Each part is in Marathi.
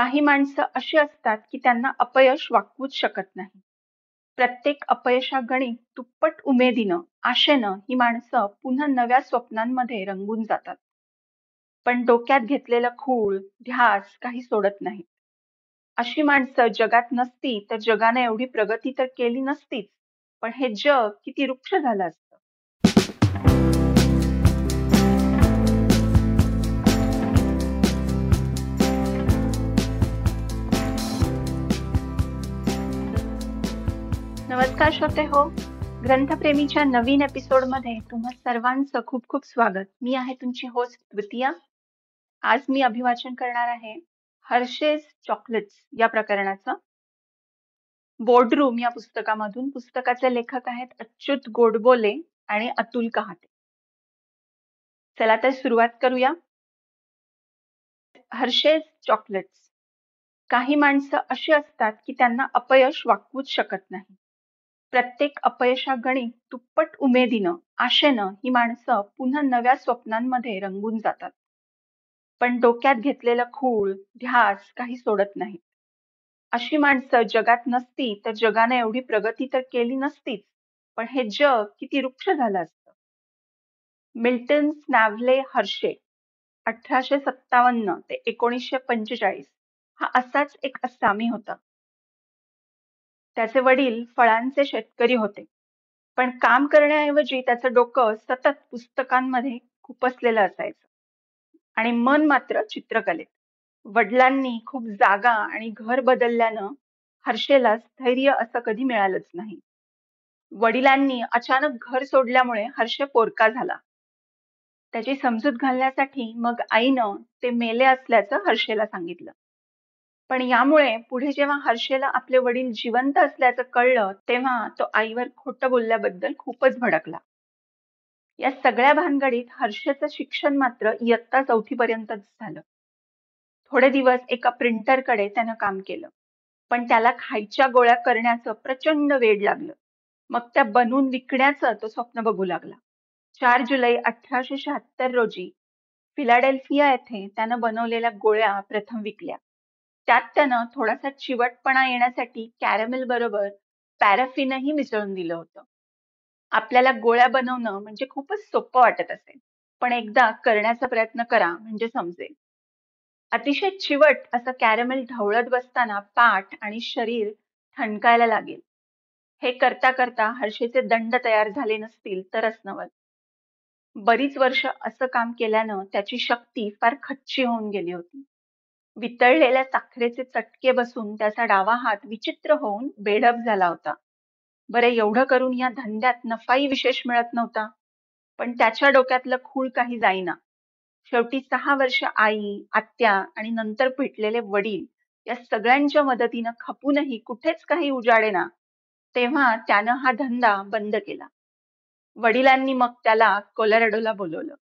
काही माणसं अशी असतात की त्यांना अपयश वाकवूच शकत नाही. प्रत्येक अपयशागणिक दुप्पट उमेदीनं, आशेनं ही माणसं पुन्हा नव्या स्वप्नांमध्ये रंगून जातात. पण डोक्यात घेतलेलं खूळ, ध्यास काही सोडत नाहीत. अशी माणसं जगात नसती तर जगाने एवढी प्रगती तर केली नसतीच, पण हे जग किती वृक्ष झालं असतं. नमस्कार श्रोते हो ग्रंथप्रेमीच्या नवीन एपिसोडमध्ये तुम्हा सर्वांचं खूप खूप स्वागत. मी आहे तुमची होस्ट द्वितीया. आज मी अभिवाचन करणार आहे हर्षेज चॉकलेट्स या प्रकरणाचं. बोर्डरूम या पुस्तकामधून पुस्तकाचे लेखक आहेत अच्युत गोडबोले आणि अतुल कहाते चला तर सुरुवात करूया. हर्षेज चॉकलेट्स काही माणसं अशी असतात की त्यांना अपयश वाकवूच शकत नाही. प्रत्येक अपयशागणी दुप्पट उमेदीनं आशेनं ही माणसं पुन्हा नव्या स्वप्नांमध्ये रंगून जातात. पण डोक्यात घेतलेलं खूळ ध्यास काही सोडत नाही अशी माणसं जगात नसती तर जगाने एवढी प्रगती तर केली नसतीच पण हे जग किती वृक्ष झालं असतं. मिल्टन स्नॅव्हले हर्षे अठराशे सत्तावन्न ते एकोणीसशे पंचेचाळीस हा असाच एक असामी होता. त्याचे वडील फळांचे शेतकरी होते. पण काम करण्याऐवजी त्याचं डोकं सतत पुस्तकांमध्ये खुपसलेलं असायचं. आणि मन मात्र चित्रकलेत. वडिलांनी खूप जागा आणि घर बदलल्यानं हर्षेला स्थैर्य असं कधी मिळालंच नाही. वडिलांनी अचानक घर सोडल्यामुळे हर्ष पोरका झाला. त्याची समजूत घालण्यासाठी मग आईनं ते मेले असल्याचं हर्षेला सांगितलं. पण यामुळे पुढे जेव्हा हर्षेला आपले वडील जिवंत असल्याचं कळलं तेव्हा तो आईवर खोटं बोलल्याबद्दल खूपच भडकला. या सगळ्या भानगडीत हर्षेचं शिक्षण मात्र इयत्ता चौथीपर्यंतच झालं. थोडे दिवस एका प्रिंटरकडे त्यानं काम केलं. पण त्याला खायच्या गोळ्या करण्याचं प्रचंड वेड लागलं. मग त्या बनवून विकण्याचं तो स्वप्न बघू लागला. चार जुलै अठराशे शहात्तर रोजी फिलाडेल्फिया येथे त्यानं बनवलेल्या गोळ्या प्रथम विकल्या. त्यात त्यानं थोडासा चिवटपणा येण्यासाठी कॅरमेल बरोबर पॅराफिनही मिसळून दिलं होतं. आपल्याला गोळ्या बनवणं म्हणजे खूपच सोपं वाटत असेल पण एकदा करण्याचा प्रयत्न करा म्हणजे समजेल. अतिशय चिवट असं कॅरमेल ढवळत बसताना पाठ आणि शरीर ठणकायला लागेल. हे करता करता हर्षेचे दंड तयार झाले नसतील तरच नवल. बरीच वर्ष असं काम केल्यानं त्याची शक्ती फार खच्ची होऊन गेली होती. वितळलेल्या साखरेचे चटके बसून त्याचा डावा हात विचित्र होऊन बेढप झाला होता. बरे एवढं करून या धंद्यात नफाही विशेष मिळत नव्हता. पण त्याच्या डोक्यातलं खूळ काही जाईना. शेवटी सहा वर्ष आई आत्या आणि नंतर भेटलेले वडील या सगळ्यांच्या मदतीनं खपूनही कुठेच काही उजाडेना तेव्हा त्यानं हा धंदा बंद केला. वडिलांनी मग त्याला कोलॅरेडोला बोलवलं.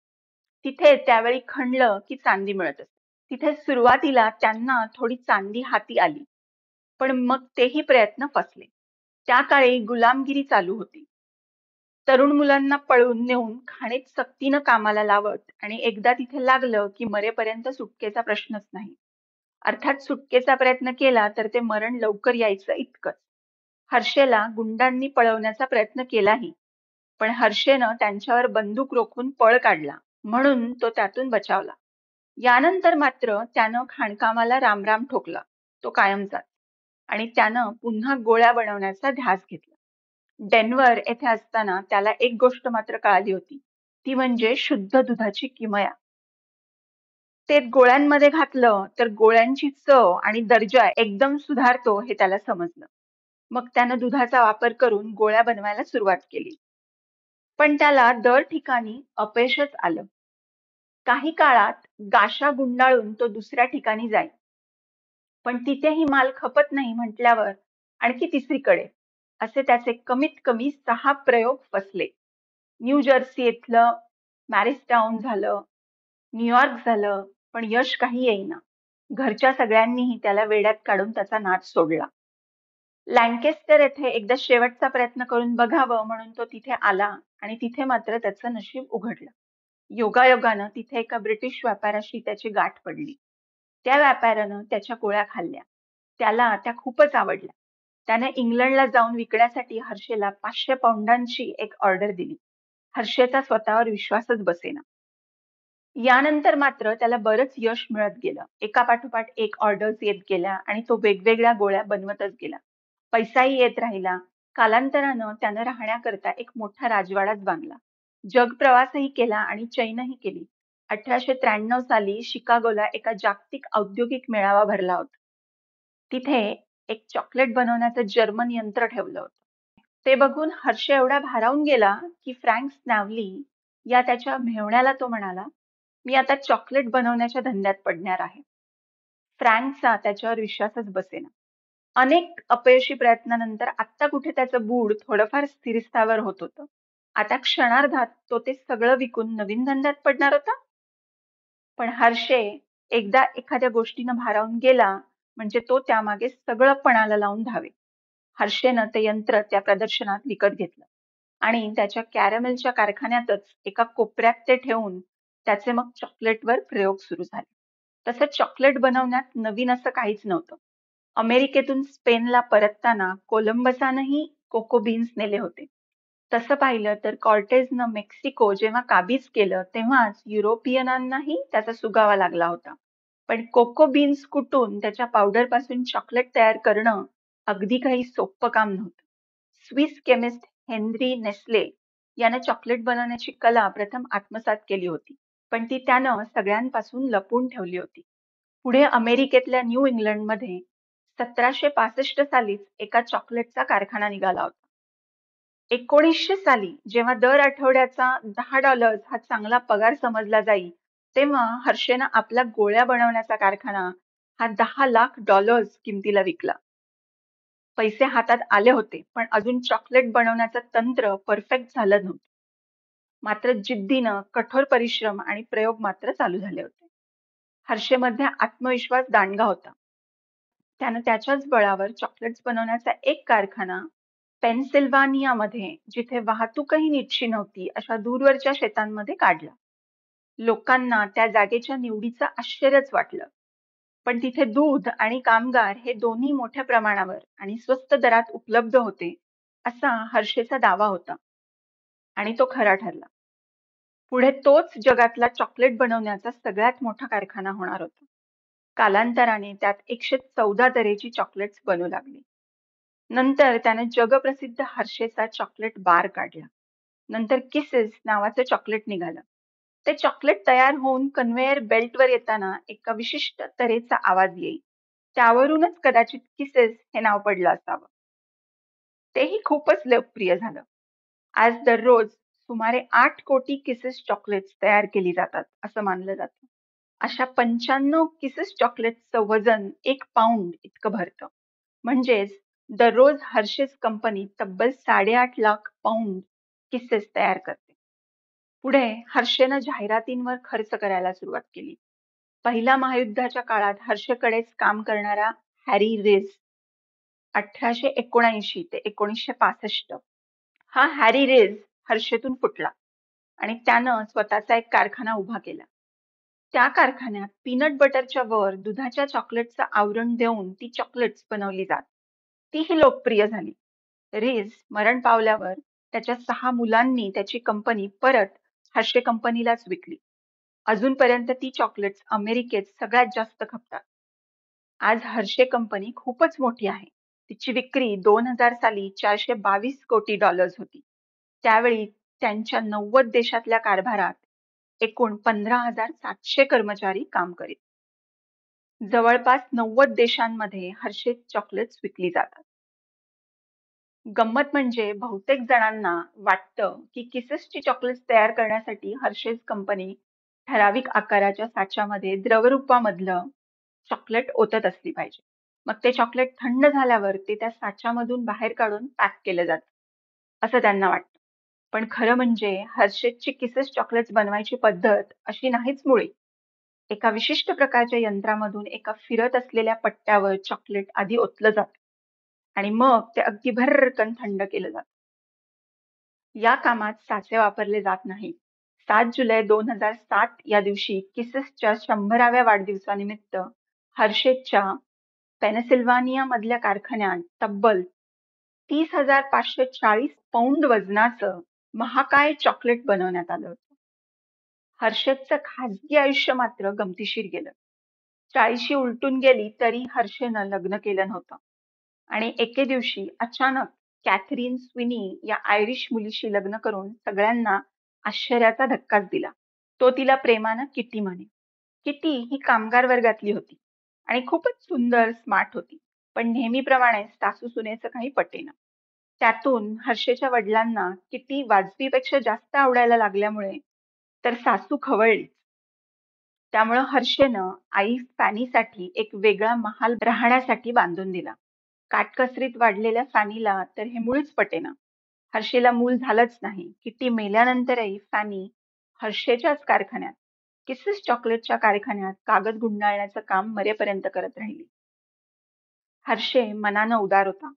तिथे त्यावेळी खणलं की चांदी मिळत असते तिथे सुरुवातीला त्यांना थोडी चांदी हाती आली. पण मग तेही प्रयत्न फसले. त्या काळी गुलामगिरी चालू होती. तरुण मुलांना पळून नेऊन खाणीत सक्तीनं कामाला लावत आणि एकदा तिथे लागलं की मरेपर्यंत सुटकेचा प्रश्नच नाही. अर्थात सुटकेचा प्रयत्न केला तर ते मरण लवकर यायचं इतकंच. हर्षेला गुंडांनी पळवण्याचा प्रयत्न केलाही. पण हर्षेनं त्यांच्यावर बंदूक रोखून पळ काढला. म्हणून तो त्यातून बचावला. यानंतर मात्र त्यानं खाणकामाला रामराम ठोकला. तो कायमचाच आणि त्यानं पुन्हा गोळ्या बनवण्याचा ध्यास घेतला. डेन्व्हर येथे असताना त्याला एक गोष्ट मात्र कळाली होती. ती म्हणजे शुद्ध दुधाची किमया. ते गोळ्यांमध्ये घातलं तर गोळ्यांची चव आणि दर्जा एकदम सुधारतो हे त्याला समजलं. मग त्यानं दुधाचा वापर करून गोळ्या बनवायला सुरुवात केली. पण त्याला दर ठिकाणी अपयशच आलं. काही काळात गाशा गुंडाळून तो दुसऱ्या ठिकाणी जाई पण तिथेही माल खपत नाही म्हटल्यावर आणखी तिसरीकडे असे त्याचे कमीत कमी सहा प्रयोग फसले. न्यू जर्सी येथलं मॅरिस्टाऊन झालं न्यूयॉर्क झालं पण यश काही येईना. घरच्या सगळ्यांनीही त्याला वेड्यात काढून त्याचा नाच सोडला. लँकेस्टर येथे एकदा शेवटचा प्रयत्न करून बघावं म्हणून तो तिथे आला आणि तिथे मात्र त्याचं नशीब उघडलं. योगायोगानं तिथे एका ब्रिटिश व्यापाऱ्याशी त्याची गाठ पडली. त्या व्यापाऱ्यानं त्याच्या गोळ्या खाल्ल्या. त्याला त्या खूपच आवडल्या. त्याने इंग्लंडला जाऊन विकण्यासाठी हर्षेला पाचशे पौंडांची एक ऑर्डर दिली. हर्षेचा स्वतःवर विश्वासच बसेना. यानंतर मात्र त्याला बरंच यश मिळत गेलं. एका पाठोपाठ एक ऑर्डर्स येत गेल्या आणि तो वेगवेगळ्या गोळ्या बनवतच गेला. पैसाही येत राहिला. कालांतरानं त्यानं राहण्याकरता एक मोठा राजवाडाच बांधला. जग प्रवासही केला आणि चैनही केली. अठराशे त्र्याण्णव साली शिकागोला एका जागतिक औद्योगिक मेळावा भरला होता. तिथे एक चॉकलेट बनवण्याचं जर्मन यंत्र ठेवलं होतं. ते बघून हर्ष एवढा भारावून गेला की फ्रँक स्नॅवली या त्याच्या मेहण्याला तो म्हणाला मी आता चॉकलेट बनवण्याच्या धंद्यात पडणार आहे. फ्रँकचा त्याच्यावर विश्वासच बसेना. अनेक अपयशी प्रयत्नानंतर आता कुठे त्याचं बूड थोडंफार स्थिरस्थावर होत होतं. आता क्षणार्धात तो ते सगळं विकून नवीन धंद्यात पडणार होता. पण हर्षे एकदा एखाद्या गोष्टीनं भारावून गेला म्हणजे तो त्यामागे सगळं पणाला लावून धावे. हर्षेनं ते यंत्र त्या प्रदर्शनात विकत घेतलं आणि त्याच्या कॅरमेलच्या कारखान्यातच एका कोपऱ्यात ते ठेवून त्याचे मग चॉकलेटवर प्रयोग सुरू झाले. तसं चॉकलेट बनवण्यात नवीन असं काहीच नव्हतं. अमेरिकेतून स्पेनला परतताना कोलंबसानंही कोको बीन्स नेले होते. तसं पाहिलं तर कॉर्टेजनं मेक्सिको जेव्हा काबीज केलं तेव्हाच युरोपियनांनाही त्याचा सुगावा लागला होता. पण कोको बीन्स कुटून त्याच्या पावडरपासून चॉकलेट तयार करणं अगदी काही सोपं काम नव्हतं. स्विस केमिस्ट हेनरी नेस्ले याने चॉकलेट बनवण्याची कला प्रथम आत्मसात केली होती पण ती त्यानं सगळ्यांपासून लपून ठेवली होती. पुढे अमेरिकेतल्या न्यू इंग्लंडमध्ये सतराशे पासष्ट सालीच एका चॉकलेटचा कारखाना निघाला होता. एकोणीसशे साली जेव्हा दर आठवड्याचा दहा डॉलर्स हा चांगला पगार समजला जाई तेव्हा हर्षेनं आपला गोळ्या बनवण्याचा कारखाना हा दहा लाख डॉलर्स किमतीला विकला. पैसे हातात आले होते पण अजून चॉकलेट बनवण्याचं तंत्र परफेक्ट झालं नव्हतं. मात्र जिद्दीनं कठोर परिश्रम आणि प्रयोग मात्र चालू झाले होते. हर्षेमध्ये आत्मविश्वास दांडगा होता. त्यानं त्याच्याच बळावर चॉकलेट्स बनवण्याचा एक कारखाना पेनसिल्वानियामध्ये जिथे वाहतूकही नीटशी नव्हती अशा दूरवरच्या शेतांमध्ये काढला. लोकांना त्या जागेच्या निवडीचं आश्चर्यच वाटलं. पण तिथे दूध आणि कामगार हे दोन्ही मोठ्या प्रमाणावर आणि स्वस्त दरात उपलब्ध होते असा हर्षेचा दावा होता. आणि तो खरा ठरला. पुढे तोच जगातला चॉकलेट बनवण्याचा सगळ्यात मोठा कारखाना होणार होता. कालांतराने त्यात एकशे चौदा तऱ्हेची चॉकलेट्स बनू लागली. नंतर त्याने जगप्रसिद्ध हर्षेचा चॉकलेट बार काढला. नंतर किसेस नावाचं चॉकलेट निघालं. ते चॉकलेट तयार होऊन कन्व्हेयर बेल्टवर येताना एका विशिष्ट तऱ्हेचा आवाज येईल. त्यावरूनच कदाचित किसेस हे नाव पडलं असावं. तेही खूपच लोकप्रिय झालं. आज दररोज सुमारे आठ कोटी किसेस चॉकलेट्स तयार केली जातात असं मानलं जातं. अशा पंच्याण्णव किसेस चॉकलेटचं वजन एक पाऊंड इतकं भरतं. म्हणजेच दररोज हर्षेस कंपनी तब्बल साडेआठ लाख पाऊंड किस्सेस तयार करते. पुढे हर्षेनं जाहिरातींवर खर्च करायला सुरुवात केली. पहिल्या महायुद्धाच्या काळात हर्षेकडेच काम करणारा हॅरी रेस अठराशे एकोणऐंशी ते एकोणीसशे पासष्ट हा हॅरी रेज हर्षेतून फुटला आणि त्यानं स्वतःचा एक कारखाना उभा केला. त्या कारखान्यात पीनट बटरच्या वर दुधाच्या चॉकलेटचं आवरण देऊन ती चॉकलेट्स बनवली जात. तीही लोकप्रिय झाली रेज मरण पावल्यावर त्याच्या सहा मुलांनी त्याची कंपनी परत हर्षे कंपनीलाच विकली. अजूनपर्यंत ती चॉकलेट्स अमेरिकेत सगळ्यात जास्त खपतात. आज हर्षे कंपनी खूपच मोठी आहे. तिची विक्री दोन हजार साली चारशे बावीस कोटी डॉलर्स होती. त्यावेळी त्यांच्या नव्वद देशातल्या कारभारात एकूण पंधरा हजार सातशे कर्मचारी काम करीत. जवळपास नव्वद देशांमध्ये हर्षे चॉकलेट्स विकली जातात. गंमत म्हणजे बहुतेक जणांना वाटतं की किसेसची चॉकलेट्स तयार करण्यासाठी हर्षेज कंपनी ठराविक आकाराच्या साच्यामध्ये द्रवरूपामधलं चॉकलेट ओतत असली पाहिजे. मग ते चॉकलेट थंड झाल्यावर ते त्या साच्यामधून बाहेर काढून पॅक केलं जातं. असं त्यांना वाटतं. पण खरं म्हणजे हर्षेजची किसेस चॉकलेट्स बनवायची पद्धत अशी नाहीच मुळी. एका विशिष्ट प्रकारच्या यंत्रामधून एका फिरत असलेल्या पट्ट्यावर चॉकलेट आधी ओतलं जातं. आणि मग ते अगदी भरकन थंड केलं जातं या कामात साचे वापरले जात नाही सात जुलै दोन हजार सात या दिवशी किसेसच्या शंभराव्या वाढदिवसानिमित्त हर्षेच्या पेनसिल्वानिया मधल्या कारखान्यात तब्बल तीस हजार पाचशे चाळीस पौंड वजनाचं महाकाय चॉकलेट बनवण्यात आलं होतं. हर्षदचं खाजगी आयुष्य मात्र गमतीशीर गेलं. चाळीशी उलटून गेली तरी हर्षेनं लग्न केलं नव्हतं आणि एके दिवशी अचानक कॅथरीन स्विनी या आयरिश मुलीशी लग्न करून सगळ्यांना आश्चर्याचा धक्काच दिला. तो तिला प्रेमानं किटी म्हणे. किटी ही कामगार वर्गातली होती आणि खूपच सुंदर स्मार्ट होती. पण नेहमीप्रमाणे सासू सुनेचं काही पटेना. त्यातून हर्षेच्या वडिलांना किटी वाजवीपेक्षा जास्त आवडायला लागल्यामुळे तर सासू खवळलीच. त्यामुळं हर्षेनं आई फॅनीसाठी एक वेगळा महाल राहण्यासाठी बांधून दिला. काटकसरीत वाढलेल्या फॅनीला तर हे मुळीच पटेना. हर्षेला मूल झालंच नाही. किट्टी मेल्यानंतरही फॅनी हर्षेच्याच कारखान्यात किसेस चॉकलेटच्या कारखान्यात कागद गुंडाळण्याचं काम मरेपर्यंत करत राहिली. हर्षे मनानं उदार होता.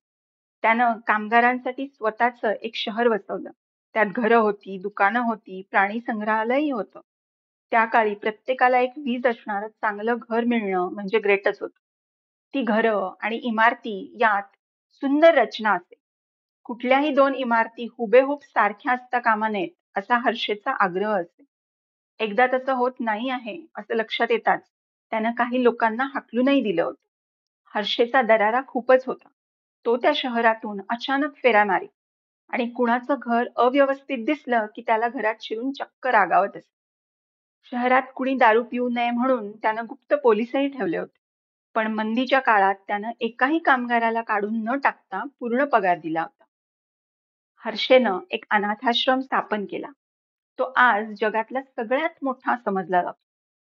त्यानं कामगारांसाठी स्वतःचं एक शहर वसवलं. त्यात घरं होती, दुकानं होती, प्राणी संग्रहालयही होतं. त्या काळी प्रत्येकाला एक वीज असणारं चांगलं घर मिळणं म्हणजे ग्रेटच होतं. ती घरं आणि इमारती यात सुंदर रचना असे. कुठल्याही दोन इमारती हुबेहूब सारख्या असता कामा नयेत असा हर्षेचा आग्रह असे. एकदा तसं होत नाही आहे असं लक्षात येताच त्यानं काही लोकांना हाकलूनही दिलं होतं. हर्षेचा दरारा खूपच होता. तो त्या शहरातून अचानक फेरा मारी आणि कुणाचं घर अव्यवस्थित दिसलं की त्याला घरात शिरून चक्क रागावत असे. शहरात कुणी दारू पिऊ नये म्हणून त्यानं गुप्त पोलीसही ठेवले होते. पण मंदीच्या काळात त्यानं एकाही कामगाराला काढून न टाकता पूर्ण पगार दिला होता. हर्षेनं एक अनाथाश्रम स्थापन केला. तो आज जगातला सगळ्यात मोठा समजला जातो.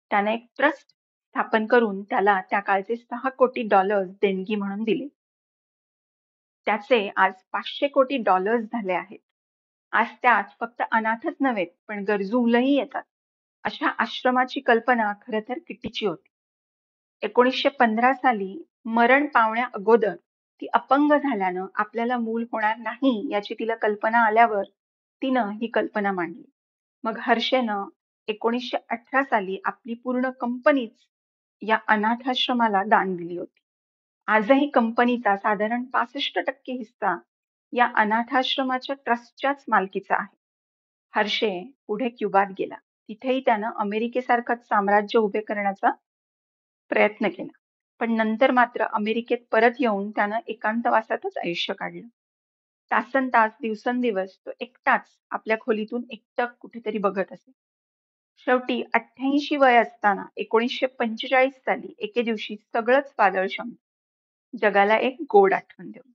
त्याने एक ट्रस्ट स्थापन करून त्याला त्या काळचे सहा कोटी डॉलर्स देणगी म्हणून दिले. त्याचे आज पाचशे कोटी डॉलर्स झाले आहेत. आज त्यात फक्त अनाथच नव्हेत पण गरजू मुलंही येतात. अशा आश्रमाची कल्पना खरं तर किटीची होती. एकोणीसशे पंधरा साली मरण पावण्या अगोदर ती अपंग झाल्यानं आपल्याला मूल होणार नाही याची तिला कल्पना आल्यावर तिनं ही कल्पना मांडली. मग हर्षेनं एकोणीसशे अठरा साली आपली पूर्ण कंपनीच या अनाथाश्रमाला दान दिली होती. आजही कंपनीचा साधारण पासष्ट टक्के हिस्सा या अनाथाश्रमाच्या ट्रस्टच्याच मालकीचा आहे. हर्षे पुढे क्युबात गेला. तिथेही त्यानं अमेरिकेसारखंच साम्राज्य उभे करण्याचा प्रयत्न केला. पण नंतर मात्र अमेरिकेत परत येऊन त्यानं एकांतवासातच आयुष्य काढलं. तासनतास दिवसेंदिवस तो एकटाच आपल्या खोलीतून एकटक कुठेतरी बघत असे. शेवटी अठ्ठ्याऐंशी वय असताना एकोणीसशे पंचेचाळीस साली एके दिवशी सगळंच वादळ शमलं. जगाला एक गोड आठवण देऊन.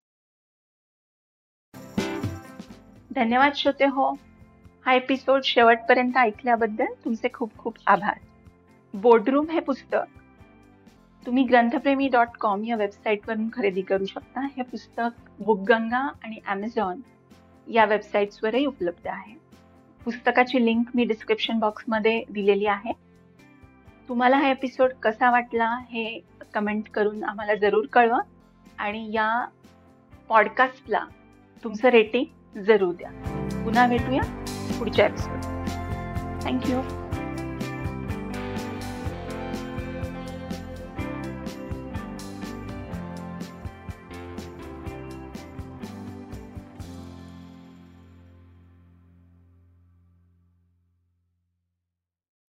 धन्यवाद श्रोते हो. हा एपिसोड शेवटपर्यंत ऐकल्याबद्दल तुमचे खूप खूप आभार. बोर्डरूम हे पुस्तक तुम्ही ग्रंथप्रेमी डॉट कॉम या वेबसाईटवरून खरेदी करू शकता. हे पुस्तक बुकगंगा आणि ॲमेझॉन या वेबसाईट्सवरही उपलब्ध आहे. पुस्तकाची लिंक मी डिस्क्रिप्शन बॉक्समध्ये दिलेली आहे. तुम्हाला हा एपिसोड कसा वाटला हे कमेंट करून आम्हाला जरूर कळवा आणि या पॉडकास्टला तुमचं रेटिंग जरूर द्या. पुन्हा भेटूया पुढच्या एपिसोड. थँक्यू.